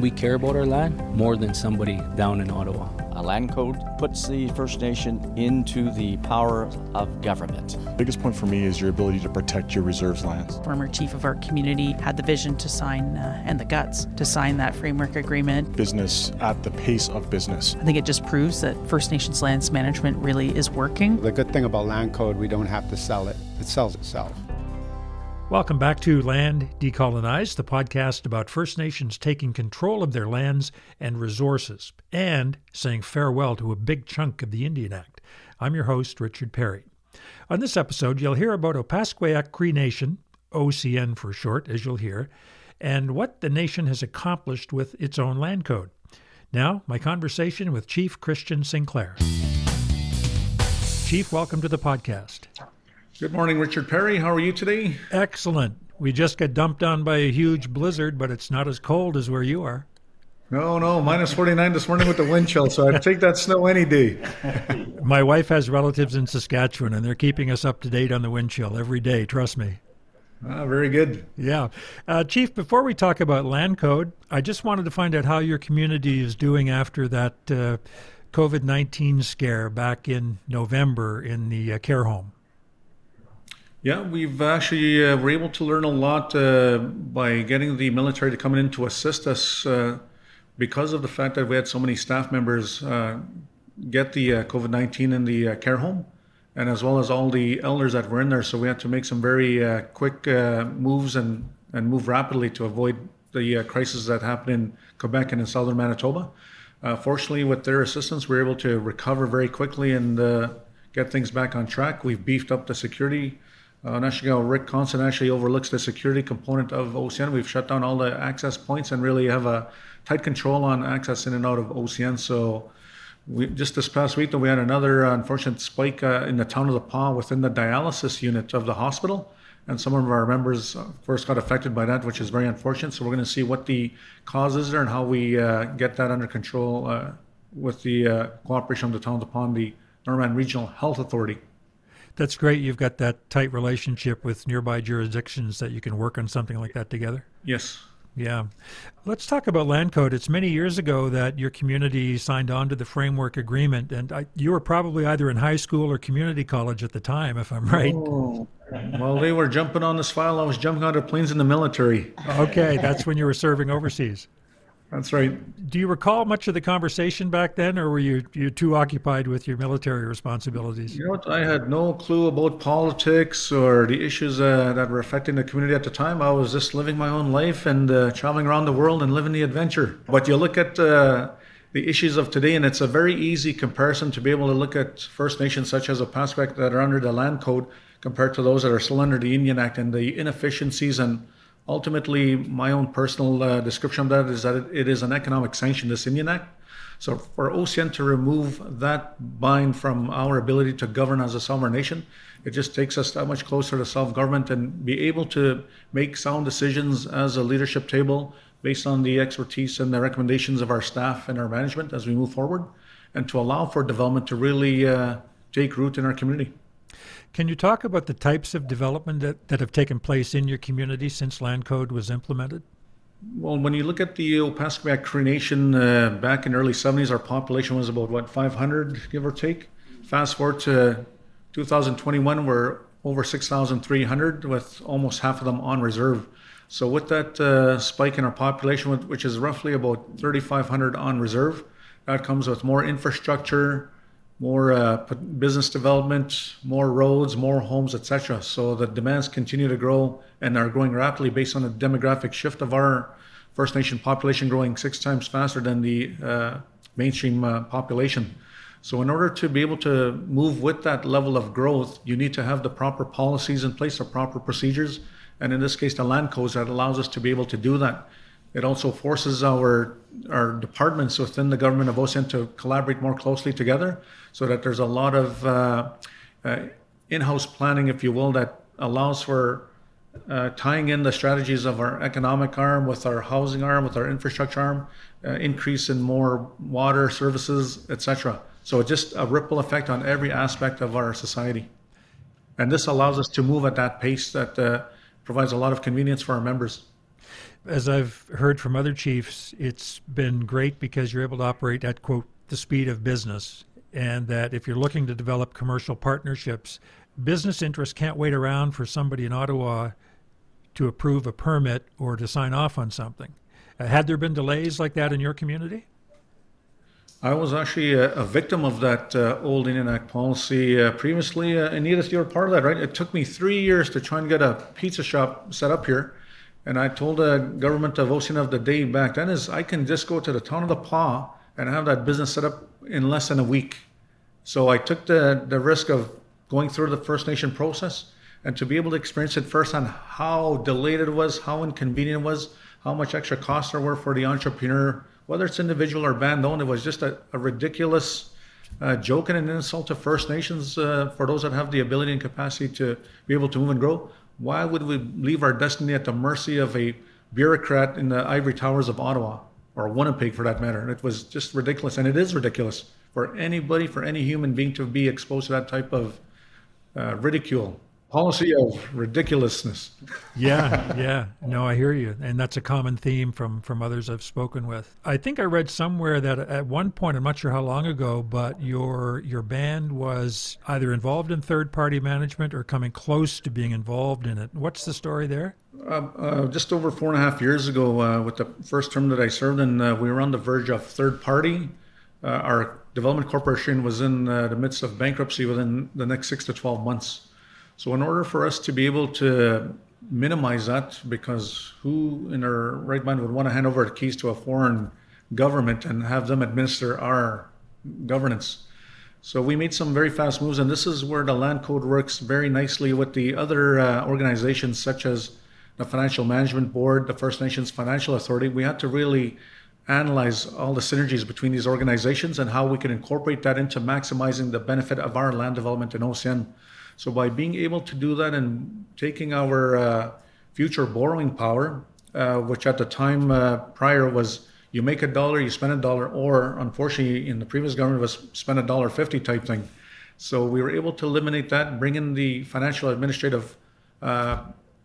We care about our land more than somebody down in Ottawa. A land code puts the First Nation into the power of government. The biggest point for me is your ability to protect your reserves lands. Former chief of our community had the vision to sign uh, and the guts to sign that framework agreement. Business at the pace of business. I think it just proves that First Nations lands management really is working. The good thing about land code, we don't have to sell it. It sells itself. Welcome back to Land Decolonized, the podcast about First Nations taking control of their lands and resources and saying farewell to a big chunk of the Indian Act. I'm your host, Richard Perry. On this episode, you'll hear about Opaskwayak Cree Nation, OCN for short, as you'll hear, and what the nation has accomplished with its own land code. Now, my conversation with Chief Christian Sinclair. Chief, welcome to the podcast. Good morning, Richard Perry. How are you today? Excellent. We just got dumped on by a huge blizzard, but it's not as cold as where you are. No, no, minus 49 this morning with the wind chill, so I'd take that snow any day. My wife has relatives in Saskatchewan, and they're keeping us up to date on the wind chill every day, trust me. Ah, very good. Yeah. Uh, Chief, before we talk about land code, I just wanted to find out how your community is doing after that uh, COVID 19 scare back in November in the uh, care home. Yeah, we've actually uh, were able to learn a lot uh, by getting the military to come in to assist us uh, because of the fact that we had so many staff members uh, get the uh, COVID nineteen in the uh, care home, and as well as all the elders that were in there. So we had to make some very quick moves and and move rapidly to avoid the crisis that happened in Quebec and in southern Manitoba. fortunately, with their assistance, we were able to recover very quickly and get things back on track. We've beefed up the security uh, National Rick Conson actually overlooks the security component of OCN. We've shut down all the access points and really have a tight control on access in and out of OCN. So we, just this past week, we had another uh, unfortunate spike uh, in the town of the Pas within the dialysis unit of the hospital. And some of our members, of course, got affected by that, which is very unfortunate. So we're going to see what the cause is there and how we uh, get that under control uh, with the uh, cooperation of the town of the Pas, the Norman Regional Health Authority that's great. You've got that tight relationship with nearby jurisdictions that you can work on something like that together. Yes. Yeah. Let's talk about land code. It's many years ago that your community signed on to the framework agreement, and I, you were probably either in high school or community college at the time, if I'm right. Oh. Well, they were jumping on this file. I was jumping out of planes in the military. Okay, that's when you were serving overseas. That's right. Do you recall much of the conversation back then, or were you you too occupied with your military responsibilities? You know what? I had no clue about politics or the issues uh, that were affecting the community at the time. I was just living my own life and uh, traveling around the world and living the adventure. But you look at uh, the issues of today, and it's a very easy comparison to be able to look at First Nations such as Opaskwayak that are under the Land Code compared to those that are still under the Indian Act and the inefficiencies and ultimately, my own personal uh, description of that is that it, it is an economic sanction, this Indian Act. So for OCN to remove that bind from our ability to govern as a sovereign nation, it just takes us that much closer to self-government and be able to make sound decisions as a leadership table based on the expertise and the recommendations of our staff and our management as we move forward, and to allow for development to really uh, take root in our community. Can you talk about the types of development that, that have taken place in your community since Land Code was implemented? Well, when you look at the Opaskwayak Cree Nation uh, back in the early 70s, our population was about, what, 500, give or take? Fast forward to 2021, we're over 6,300 with almost half of them on reserve. So with that uh, spike in our population, which is roughly about 3,500 on reserve, that comes with more infrastructure, more uh, business development, more roads, more homes, etc. So the demands continue to grow and are growing rapidly based on the demographic shift of our First Nation population growing six times faster than the uh, mainstream uh, population. So in order to be able to move with that level of growth, you need to have the proper policies in place, the proper procedures, and in this case, the land codes that allows us to be able to do that. It also forces our our departments within the government of OCN to collaborate more closely together, so that there's a lot of uh, uh, in-house planning, if you will, that allows for uh, tying in the strategies of our economic arm with our housing arm, with our infrastructure arm, uh, increase in more water services, etc. So it's just a ripple effect on every aspect of our society, and this allows us to move at that pace that uh, provides a lot of convenience for our members. As I've heard from other chiefs, it's been great because you're able to operate at, quote, the speed of business. And that if you're looking to develop commercial partnerships, business interests can't wait around for somebody in Ottawa to approve a permit or to sign off on something. Uh, had there been delays like that in your community? I was actually a, a victim of that uh, old Indian Act policy uh, previously. Uh, and Edith, you were part of that, right? It took me three years to try and get a pizza shop set up here. And I told the government of OCN of the day back then is I can just go to the town of the Pas and have that business set up in less than a week. So I took the, the risk of going through the First Nation process and to be able to experience it first on how delayed it was, how inconvenient it was, how much extra costs there were for the entrepreneur whether it's individual or band owned, it was just a, a ridiculous uh, joke and an insult to First Nations uh, for those that have the ability and capacity to be able to move and grow. Why would we leave our destiny at the mercy of a bureaucrat in the ivory towers of Ottawa or Winnipeg for that matter? It was just ridiculous, and it is ridiculous for anybody, for any human being to be exposed to that type of uh, ridicule policy of ridiculousness. yeah, yeah. No, I hear you, and that's a common theme from from others I've spoken with. I think I read somewhere that at one point, I'm not sure how long ago, but your your band was either involved in third party management or coming close to being involved in it. What's the story there? Uh, uh, just over four and a half years ago, uh, with the first term that I served, and uh, we were on the verge of third party. Uh, our development corporation was in uh, the midst of bankruptcy within the next six to twelve months. So, in order for us to be able to minimize that, because who in their right mind would want to hand over the keys to a foreign government and have them administer our governance? So, we made some very fast moves, and this is where the land code works very nicely with the other uh, organizations, such as the Financial Management Board, the First Nations Financial Authority. We had to really analyze all the synergies between these organizations and how we can incorporate that into maximizing the benefit of our land development in OCN. So by being able to do that and taking our uh, future borrowing power, uh, which at the time uh, prior was you make a dollar, you spend a dollar, or unfortunately in the previous government was spend a dollar fifty type thing. So we were able to eliminate that, bring in the financial administrative uh,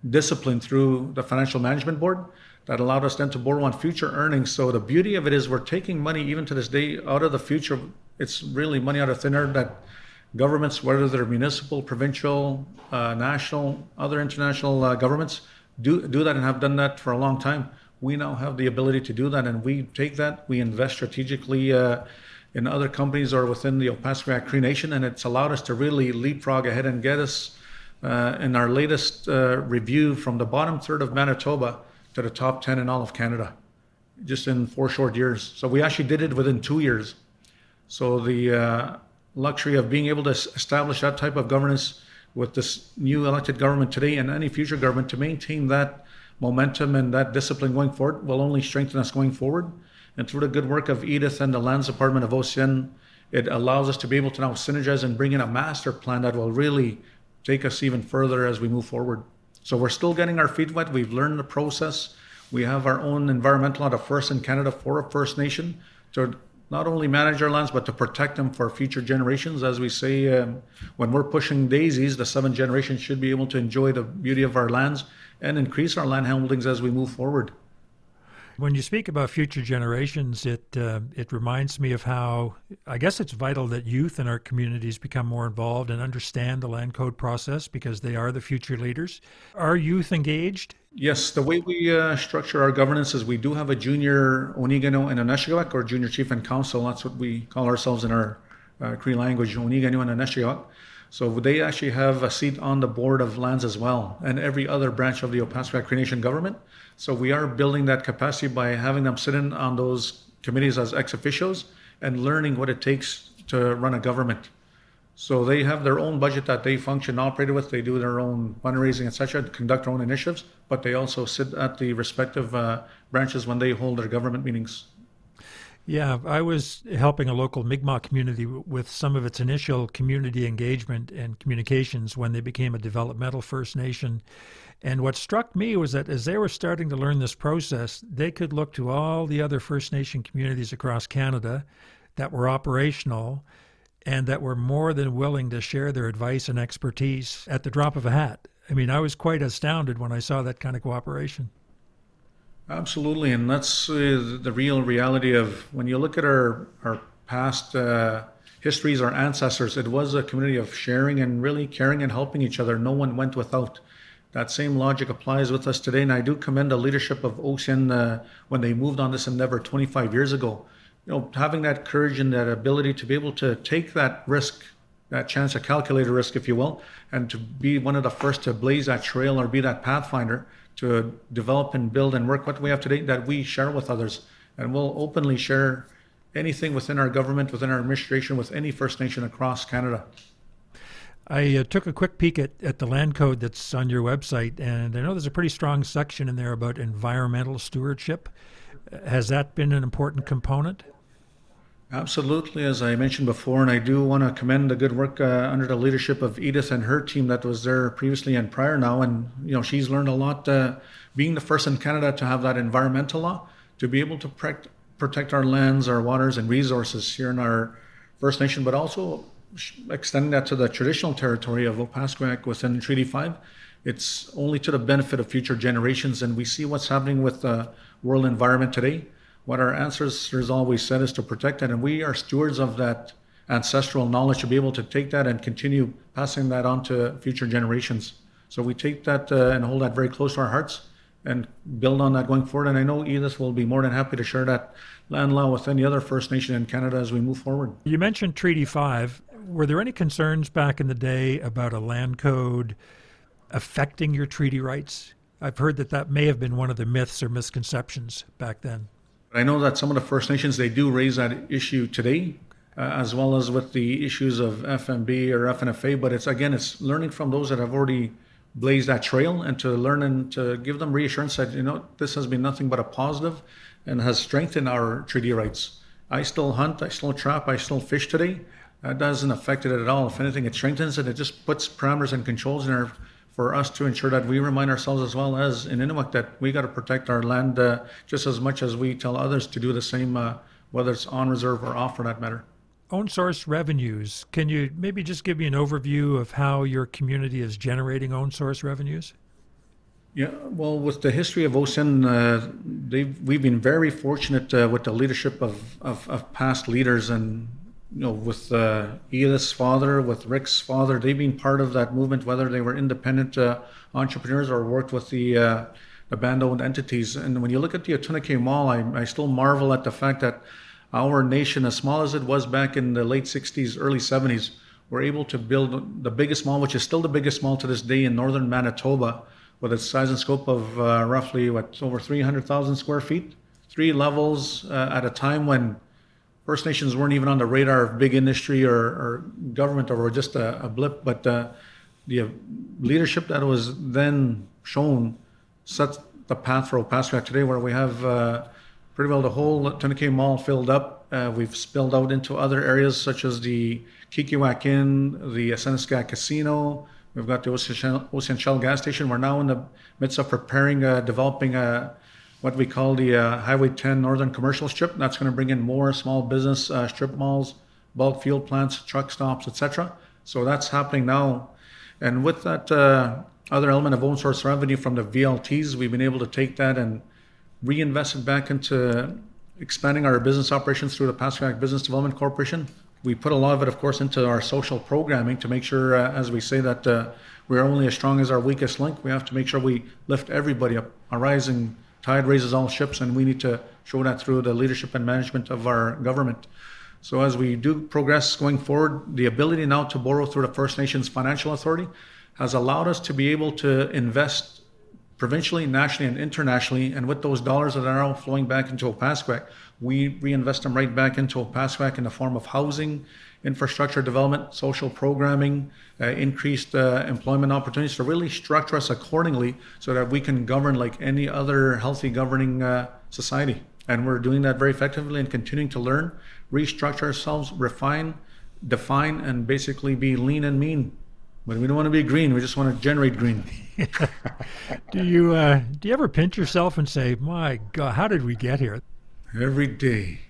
discipline through the financial management board that allowed us then to borrow on future earnings. So the beauty of it is we're taking money even to this day out of the future. It's really money out of thin air that governments, whether they're municipal, provincial, uh, national, other international uh, governments, do do that and have done that for a long time. We now have the ability to do that, and we take that, we invest strategically uh, in other companies or within the Opaskwayak Cree Nation, and it's allowed us to really leapfrog ahead and get us uh, in our latest uh, review from the bottom third of Manitoba to the top 10 in all of Canada, just in four short years. So we actually did it within two years. So the uh, luxury of being able to establish that type of governance with this new elected government today and any future government to maintain that momentum and that discipline going forward will only strengthen us going forward. And through the good work of Edith and the Lands Department of OCN, it allows us to be able to now synergize and bring in a master plan that will really take us even further as we move forward. So we're still getting our feet wet. We've learned the process. We have our own environmental the first in Canada for a First Nation, to not only manage our lands, but to protect them for future generations. As we say, um, when we're pushing daisies, the seventh generation should be able to enjoy the beauty of our lands and increase our land holdings as we move forward. When you speak about future generations, it uh, it reminds me of how I guess it's vital that youth in our communities become more involved and understand the land code process because they are the future leaders. Are youth engaged? Yes, the way we uh, structure our governance is we do have a junior Onigano and Anishigawak, or junior chief and council. That's what we call ourselves in our uh, Cree language, Onigano and Anishigawak. So they actually have a seat on the board of lands as well, and every other branch of the Opaskwayak Cree Nation government. So we are building that capacity by having them sit in on those committees as ex officios and learning what it takes to run a government. So they have their own budget that they function operated with. They do their own fundraising, etc., conduct their own initiatives, but they also sit at the respective uh, branches when they hold their government meetings. Yeah, I was helping a local Mi'kmaq community with some of its initial community engagement and communications when they became a developmental First Nation. And what struck me was that as they were starting to learn this process, they could look to all the other First Nation communities across Canada that were operational and that were more than willing to share their advice and expertise at the drop of a hat. I mean, I was quite astounded when I saw that kind of cooperation. Absolutely, and that's uh, the real reality of when you look at our our past uh, histories, our ancestors. It was a community of sharing and really caring and helping each other. No one went without. That same logic applies with us today, and I do commend the leadership of OCN uh, when they moved on this endeavor 25 years ago. You know, having that courage and that ability to be able to take that risk, that chance a risk, if you will, and to be one of the first to blaze that trail or be that pathfinder to develop and build and work what we have today that we share with others. And we'll openly share anything within our government, within our administration, with any First Nation across Canada. I uh, took a quick peek at, at the land code that's on your website, and I know there's a pretty strong section in there about environmental stewardship. Has that been an important component? Absolutely, as I mentioned before, and I do want to commend the good work uh, under the leadership of Edith and her team that was there previously and prior now, and you know she's learned a lot. Uh, being the first in Canada to have that environmental law, to be able to protect protect our lands, our waters, and resources here in our First Nation, but also extending that to the traditional territory of Opaskwayak within Treaty Five. It's only to the benefit of future generations, and we see what's happening with the world environment today what our ancestors always said is to protect it, and we are stewards of that ancestral knowledge to be able to take that and continue passing that on to future generations. So we take that uh, and hold that very close to our hearts and build on that going forward. And I know Edith will be more than happy to share that land law with any other First Nation in Canada as we move forward. You mentioned Treaty 5. Were there any concerns back in the day about a land code affecting your treaty rights? I've heard that that may have been one of the myths or misconceptions back then. I know that some of the First Nations they do raise that issue today, uh, as well as with the issues of FMB or FNFA. But it's again, it's learning from those that have already blazed that trail and to learn and to give them reassurance that you know this has been nothing but a positive and has strengthened our treaty rights. I still hunt, I still trap, I still fish today. That doesn't affect it at all. If anything, it strengthens it. It just puts parameters and controls in there for us to ensure that we remind ourselves as well as in Inuit that we got to protect our land uh, just as much as we tell others to do the same, uh, whether it's on reserve or off for that matter. Own source revenues. Can you maybe just give me an overview of how your community is generating own source revenues? Yeah, well, with the history of OCN, uh, we've been very fortunate uh, with the leadership of, of, of, past leaders and you know, with uh, Edith's father, with Rick's father, they've been part of that movement, whether they were independent uh, entrepreneurs or worked with the uh, the band-owned entities. And when you look at the Otineka Mall, I, I still marvel at the fact that our nation, as small as it was back in the late 60s, early 70s, were able to build the biggest mall, which is still the biggest mall to this day in northern Manitoba, with its size and scope of uh, roughly what over 300,000 square feet, three levels uh, at a time when First Nations weren't even on the radar of big industry or, or government or just a, a blip, but uh, the leadership that was then shown set the path for Opaskwayak today, where we have uh, pretty well the whole Otineka Mall filled up. Uh, we've spilled out into other areas such as the Kikiwak Inn, the Seneska Casino. We've got the OCN Shell gas station. We're now in the midst of preparing, uh, developing a what we call the uh, Highway 10 Northern Commercial Strip. That's going to bring in more small business uh, strip malls, bulk fuel plants, truck stops, etc. So that's happening now. And with that uh, other element of own source revenue from the VLTs, we've been able to take that and reinvest it back into expanding our business operations through the Opaskwayak Business Development Corporation. We put a lot of it, of course, into our social programming to make sure, uh, as we say, that uh, we're only as strong as our weakest link. We have to make sure we lift everybody up. A rising tide raises all ships, and we need to show that through the leadership and management of our government. So as we do progress going forward, the ability now to borrow through the First Nations Financial Authority has allowed us to be able to invest provincially, nationally, and internationally. And with those dollars that are now flowing back into Opaskwayak, we reinvest them right back into Opaskwayak in the form of housing, infrastructure development, social programming, uh, increased uh, employment opportunities to really structure us accordingly so that we can govern like any other healthy governing uh, society. And we're doing that very effectively and continuing to learn, restructure ourselves, refine, define, and basically be lean and mean. But we don't want to be green. We just want to generate green. do you uh, do you ever pinch yourself and say, "My God, how did we get here?" Every day.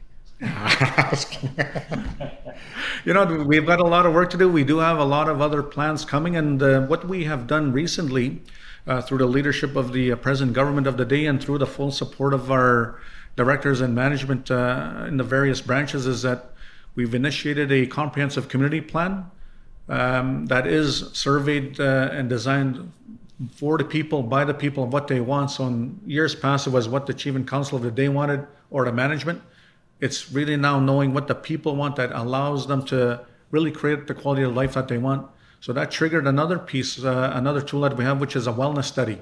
You know, we've got a lot of work to do. We do have a lot of other plans coming, and uh, what we have done recently, uh, through the leadership of the uh, present government of the day and through the full support of our directors and management uh, in the various branches, is that we've initiated a comprehensive community plan um, that is surveyed uh, and designed for the people, by the people, of what they want. So in years past, it was what the chief and council of the day wanted or the management. It's really now knowing what the people want that allows them to really create the quality of life that they want. So that triggered another piece, uh, another tool that we have, which is a wellness study.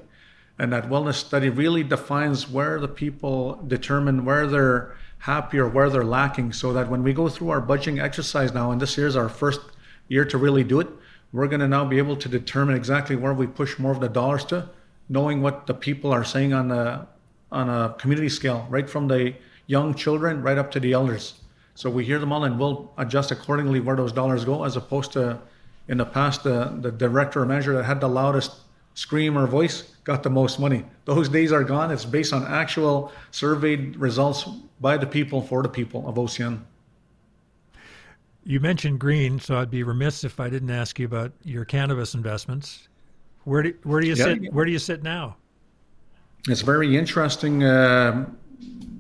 And that wellness study really defines where the people determine where they're happy or where they're lacking. So that when we go through our budgeting exercise now, and this year's our first year to really do it, we're going to now be able to determine exactly where we push more of the dollars to, knowing what the people are saying on a on a community scale, right from the young children right up to the elders. So we hear them all, and we'll adjust accordingly where those dollars go, as opposed to in the past the the director or manager that had the loudest scream or voice got the most money. Those days are gone. It's based on actual surveyed results by the people for the people of OCN. You mentioned green, so I'd be remiss if I didn't ask you about your cannabis investments. Where do where do you Yeah. sit? Where do you sit now? It's very interesting. Uh,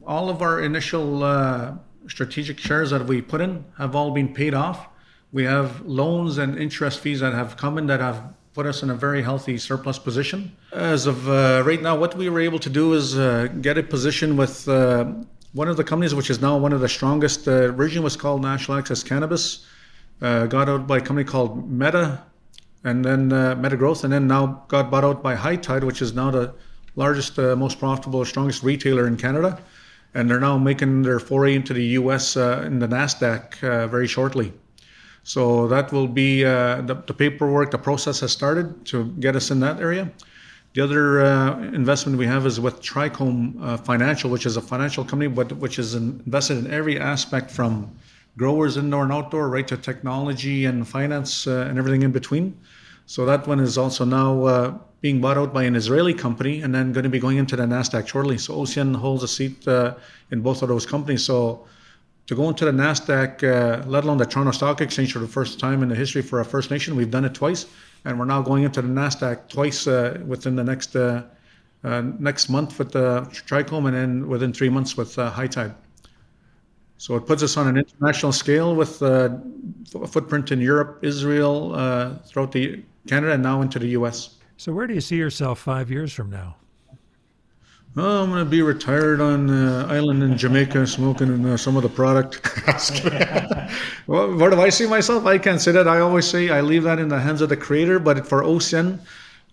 all of our initial uh, strategic shares that we put in have all been paid off. We have loans and interest fees that have come in that have put us in a very healthy surplus position. As of uh, right now, what we were able to do is uh, get a position with uh, one of the companies, which is now one of the strongest. Uh, originally was called National Access Cannabis. Uh, got out by a company called Meta, and then uh, Meta Growth, and then now got bought out by High Tide, which is now the largest, uh, most profitable, strongest retailer in Canada. And they're now making their foray into the US uh, in the NASDAQ uh, very shortly. So that will be uh, the, the paperwork, the process has started to get us in that area. The other uh, investment we have is with Trichome uh, Financial, which is a financial company, but which is invested in every aspect from growers indoor and outdoor, right to technology and finance uh, and everything in between. So that one is also now uh, being bought out by an Israeli company and then going to be going into the Nasdaq shortly. So OCN holds a seat uh, in both of those companies. So to go into the Nasdaq, uh, let alone the Toronto Stock Exchange for the first time in the history for a First Nation, we've done it twice, and we're now going into the Nasdaq twice uh, within the next uh, uh, next month with the Trichome, and then within three months with uh, High Tide. So it puts us on an international scale with uh, a footprint in Europe, Israel, uh, throughout the Canada, and now into the U.S. So where do you see yourself five years from now? Oh, I'm going to be retired on uh, island in Jamaica, smoking uh, some of the product. well, where do I see myself? I can't say that. I always say I leave that in the hands of the Creator. But for OCN,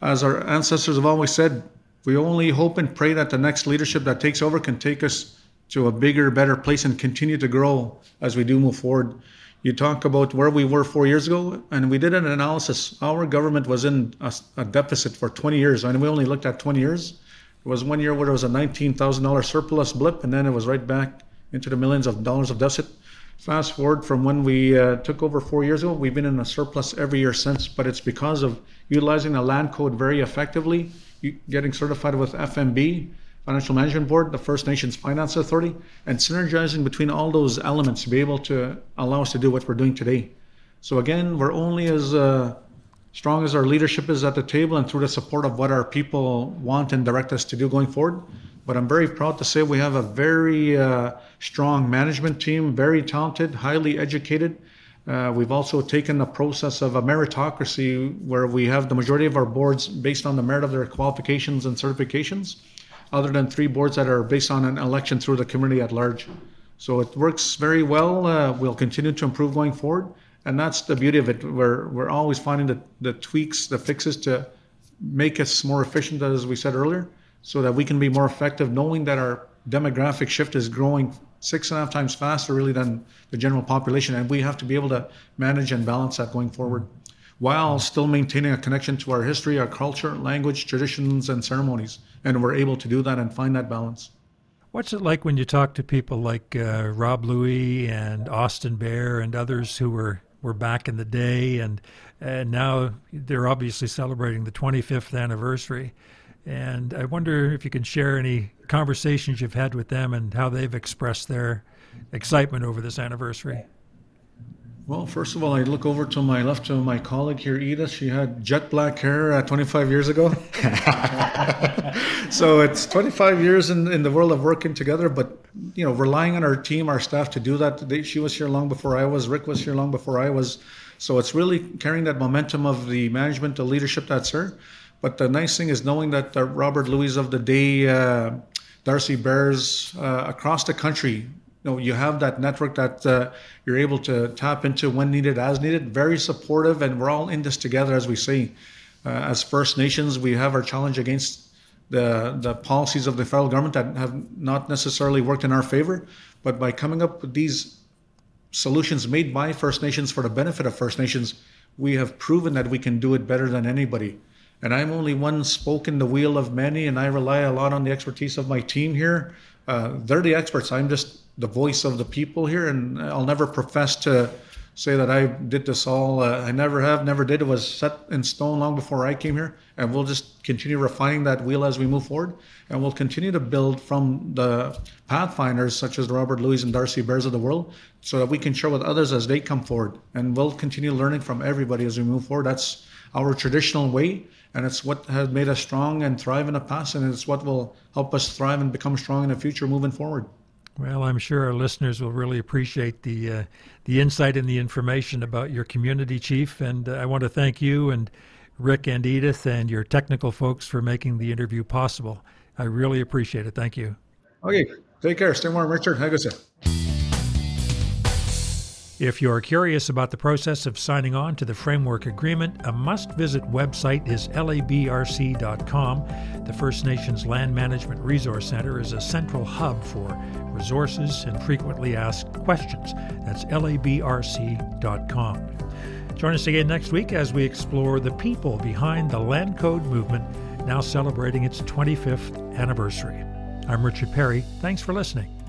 as our ancestors have always said, we only hope and pray that the next leadership that takes over can take us to a bigger, better place and continue to grow as we do move forward. You talk about where we were four years ago, and we did an analysis. Our government was in a, a deficit for 20 years, and we only looked at 20 years. There was one year where there was a $19,000 surplus blip, and then it was right back into the millions of dollars of deficit. Fast forward from when we uh, took over four years ago, we've been in a surplus every year since, but it's because of utilizing the land code very effectively, getting certified with FMB, Financial Management Board, the First Nations Finance Authority, and synergizing between all those elements to be able to allow us to do what we're doing today. So again, we're only as uh, strong as our leadership is at the table and through the support of what our people want and direct us to do going forward. But I'm very proud to say we have a very uh, strong management team, very talented, highly educated. Uh, we've also taken the process of a meritocracy where we have the majority of our boards based on the merit of their qualifications and certifications, other than three boards that are based on an election through the community at large. So it works very well. Uh, we'll continue to improve going forward. And that's the beauty of it. We're, we're always finding the, the tweaks, the fixes to make us more efficient, as we said earlier, so that we can be more effective, knowing that our demographic shift is growing six and a half times faster, really, than the general population. And we have to be able to manage and balance that going forward while still maintaining a connection to our history, our culture, language, traditions, and ceremonies. And we're able to do that and find that balance. What's it like when you talk to people like uh, Rob Louie and Austin Bear and others who were, were back in the day and and now they're obviously celebrating the 25th anniversary. And I wonder if you can share any conversations you've had with them and how they've expressed their excitement over this anniversary. Well, first of all, I look over to my left to my colleague here, Edith. She had jet black hair uh, 25 years ago. so it's 25 years in, in the world of working together, but you know, relying on our team, our staff to do that. They, she was here long before I was. Rick was here long before I was. So it's really carrying that momentum of the management, the leadership that's here. But the nice thing is knowing that the Robert Louie of the day, uh, Darcy Bears uh, across the country, you know, you have that network that uh, you're able to tap into when needed, as needed. Very supportive, and we're all in this together, as we see Uh, as First Nations, we have our challenge against the the policies of the federal government that have not necessarily worked in our favor. But by coming up with these solutions made by First Nations for the benefit of First Nations, we have proven that we can do it better than anybody. And I'm only one spoke in the wheel of many, and I rely a lot on the expertise of my team here. Uh, they're the experts. I'm just the voice of the people here, and I'll never profess to say that I did this all. Uh, I never have, never did. It was set in stone long before I came here, and we'll just continue refining that wheel as we move forward, and we'll continue to build from the pathfinders such as Robert Louie and Darcy Bears of the world, so that we can share with others as they come forward, and we'll continue learning from everybody as we move forward. That's our traditional way, and it's what has made us strong and thrive in the past, and it's what will help us thrive and become strong in the future moving forward. Well, I'm sure our listeners will really appreciate the uh, the insight and the information about your community chief, and uh, I want to thank you and Rick and Edith and your technical folks for making the interview possible. I really appreciate it. Thank you. Okay, take care. Stay warm, Richard. Hagasa. If you're curious about the process of signing on to the framework agreement, a must visit website is labrc.com. The First Nations Land Management Resource Center is a central hub for resources and frequently asked questions. That's labrc.com. Join us again next week as we explore the people behind the Land Code movement, now celebrating its 25th anniversary. I'm Richard Perry. Thanks for listening.